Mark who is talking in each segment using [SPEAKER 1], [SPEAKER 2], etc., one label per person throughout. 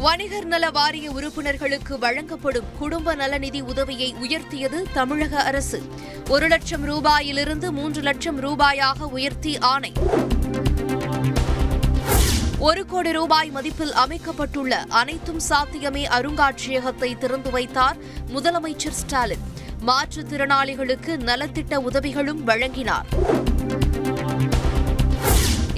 [SPEAKER 1] வணிகர் நல வாரிய உறுப்பினர்களுக்கு வழங்கப்படும் குடும்ப நலநிதி உதவியை உயர்த்தியது தமிழக அரசு. ஒரு லட்சம் ரூபாயிலிருந்து மூன்று லட்சம் ரூபாயாக உயர்த்தி ஆணை. ஒரு கோடி ரூபாய் மதிப்பில் அமைக்கப்பட்டுள்ள அனைத்தும் சாத்தியமே அருங்காட்சியகத்தை திறந்து வைத்தார் முதலமைச்சர் ஸ்டாலின். மாற்றுத்திறனாளிகளுக்கு நலத்திட்ட உதவிகளும் வழங்கினார்.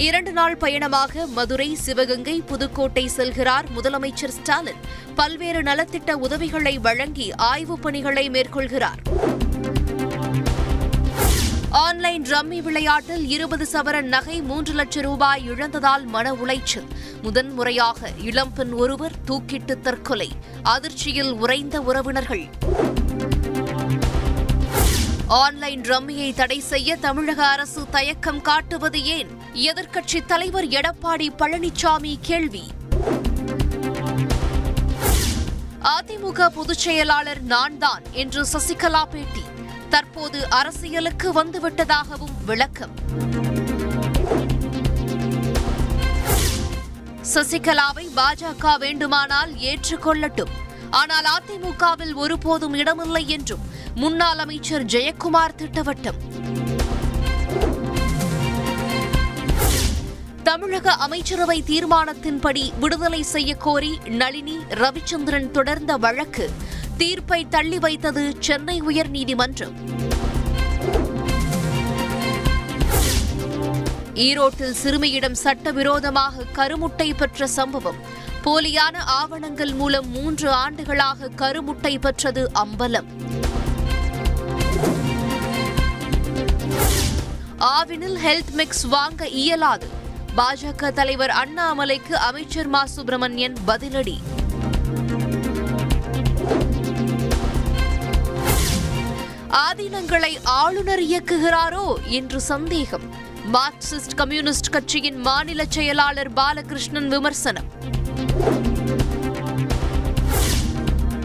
[SPEAKER 1] இரண்டு நாள் பயணமாக மதுரை சிவகங்கை புதுக்கோட்டை செல்கிறார் முதலமைச்சர் ஸ்டாலின். பல்வேறு நலத்திட்ட உதவிகளை வழங்கி ஆய்வுப் பணிகளை மேற்கொள்கிறார். ஆன்லைன் ரம்மி விளையாட்டில் இருபது சவரன் நகை மூன்று லட்சம் ரூபாய் இழந்ததால் மன உளைச்சல். முதன்முறையாக இளம்பெண் ஒருவர் தூக்கிட்டு தற்கொலை. அதிர்ச்சியில் உறைந்த உறவினர்கள். ஆன்லைன் ரம்மியை தடை செய்ய தமிழக அரசு தயக்கம் காட்டுவது ஏன்? எதிர்க்கட்சித் தலைவர் எடப்பாடி பழனிசாமி கேள்வி. அதிமுக பொதுச் செயலாளர் நான் தான் என்று சசிகலா பேட்டி. தற்போது அரசியலுக்கு வந்துவிட்டதாகவும் விளக்கம். சசிகலாவை பாஜக வேண்டுமானால் ஏற்றுக்கொள்ளட்டும். ஆனால் அதிமுகவில் ஒருபோதும் இடமில்லை என்றும் முன்னாள் அமைச்சர் ஜெயக்குமார் திட்டவட்டம். தமிழக அமைச்சரவை தீர்மானத்தின்படி விடுதலை செய்யக்கோரி நளினி ரவிச்சந்திரன் தொடர்ந்த வழக்கு தீர்ப்பை தள்ளி வைத்தது சென்னை உயர்நீதிமன்றம். ஈரோட்டில் சிறுமியிடம் சட்டவிரோதமாக கருமுட்டை பெற்ற சம்பவம். போலியான ஆவணங்கள் மூலம் மூன்று ஆண்டுகளாக கருமுட்டை பெற்றது அம்பலம். ஆவினில் ஹெல்த் மிக்ஸ் வாங்க இயலாது. பாஜக தலைவர் அண்ணாமலைக்கு அமைச்சர் மா. சுப்பிரமணியன் பதிலடி. ஆதீனங்களை ஆளுநர் இயக்குகிறாரோ என்று சந்தேகம். மார்க்சிஸ்ட் கம்யூனிஸ்ட் கட்சியின் மாநில செயலாளர் பாலகிருஷ்ணன் விமர்சனம்.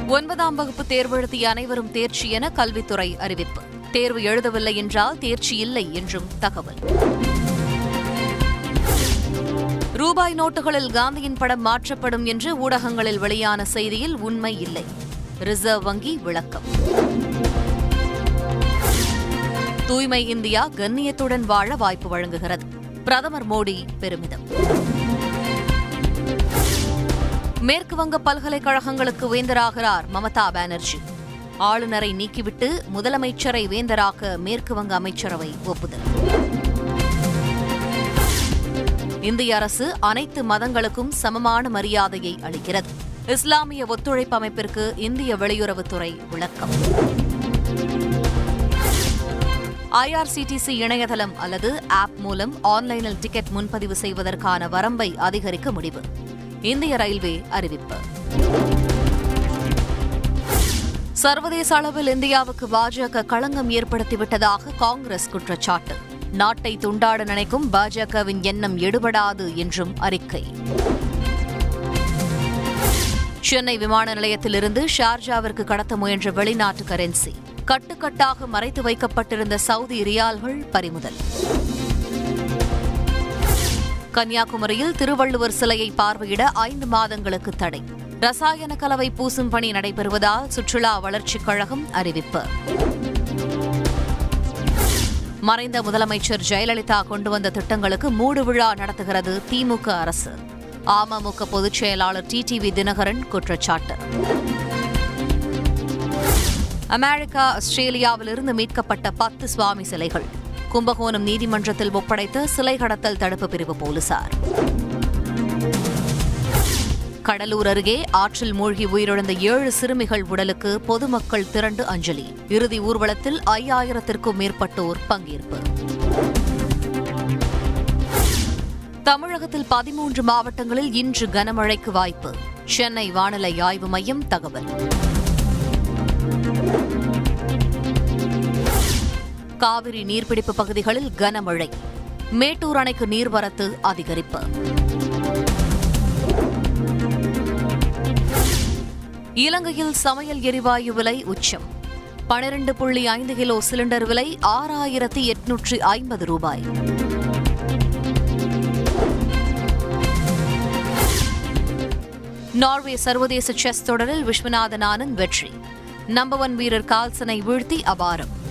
[SPEAKER 1] ஒன்பதாம் வகுப்பு தேர்வெழுதிய அனைவரும் தேர்ச்சி என கல்வித்துறை அறிவிப்பு. தேர்வு எழுதவில்லை என்றால் தேர்ச்சி இல்லை என்றும் தகவல். ரூபாய் நோட்டுகளில் காந்தியின் படம் மாற்றப்படும் என்று ஊடகங்களில் வெளியான செய்தியில் உண்மை இல்லை. ரிசர்வ் வங்கி விளக்கம். தூய்மை இந்தியா கண்ணியத்துடன் வாழ வாய்ப்பு வழங்குகிறது. பிரதமர் மோடி பெருமிதம். மேற்கு வங்க பல்கலைக்கழகங்களுக்கு வேந்தராகிறார் மமதா பானர்ஜி. ஆளுநரை நீக்கிவிட்டு முதலமைச்சரை வேந்தராக்க மேற்கு வங்க அமைச்சரவை ஒப்புதல். இந்திய அரசு அனைத்து மதங்களுக்கும் சமமான மரியாதையை அளிக்கிறது. இஸ்லாமிய ஒத்துழைப்பு அமைப்பிற்கு இந்திய வெளியுறவுத்துறை விளக்கம். ஐஆர்சிடிசி இணையதளம் அல்லது ஆப் மூலம் ஆன்லைனில் டிக்கெட் முன்பதிவு செய்வதற்கான வரம்பை அதிகரிக்க முடிவு. இந்திய ரயில்வே அறிவிப்பு. சர்வதேச அளவில் இந்தியாவுக்கு பாஜக களங்கம் ஏற்படுத்திவிட்டதாக காங்கிரஸ் குற்றச்சாட்டு. நாட்டை துண்டாட நினைக்கும் பாஜகவின் எண்ணம் எடுபடாது என்றும் அறிக்கை. சென்னை விமான நிலையத்திலிருந்து ஷார்ஜாவிற்கு கடத்த முயன்ற வெளிநாட்டு கரன்சி. கட்டுக்கட்டாக மறைத்து வைக்கப்பட்டிருந்த சவுதி ரியால்கள் பறிமுதல். கன்னியாகுமரியில் திருவள்ளுவர் சிலையை பார்வையிட ஐந்து மாதங்களுக்கு தடை. ரசாயன கலவை பூசும் பணி நடைபெறுவதால் சுற்றுலா வளர்ச்சிக் கழகம் அறிவிப்பு. மறைந்த முதலமைச்சர் ஜெயலலிதா கொண்டு வந்த திட்டங்களுக்கு மூடு விழா நடத்துகிறது திமுக அரசு. அமமுக பொதுச் செயலாளர் டிடிவி தினகரன் குற்றச்சாட்டு. அமெரிக்கா ஆஸ்திரேலியாவிலிருந்து மீட்கப்பட்ட பத்து சுவாமி சிலைகள். கும்பகோணம் நீதிமன்றத்தில் ஒப்படைத்த சிலை கடத்தல் தடுப்பு பிரிவு போலீசார். கடலூர் அருகே ஆற்றில் மூழ்கி உயிரிழந்த ஏழு சிறுமிகள் உடலுக்கு பொதுமக்கள் திரண்டு அஞ்சலி. இறுதி ஊர்வலத்தில் ஐயாயிரத்திற்கும் மேற்பட்டோர் பங்கேற்பு. தமிழகத்தில் பதிமூன்று மாவட்டங்களில் இன்று கனமழைக்கு வாய்ப்பு. சென்னை வானிலை ஆய்வு மையம் தகவல். காவிரி நீர்பிடிப்பு பகுதிகளில் கனமழை. மேட்டூர் அணைக்கு நீர்வரத்து அதிகரிப்பு. இலங்கையில் சமையல் எரிவாயு விலை உச்சம். பனிரண்டு புள்ளி ஐந்து கிலோ சிலிண்டர் விலை ஆறாயிரத்தி எட்நூற்றி ஐம்பது ரூபாய். நார்வே சர்வதேச செஸ் தொடரில் விஸ்வநாதன் ஆனந்த் வெற்றி. நம்பர் ஒன் வீரர் கால்சனை வீழ்த்தி அபாரம்.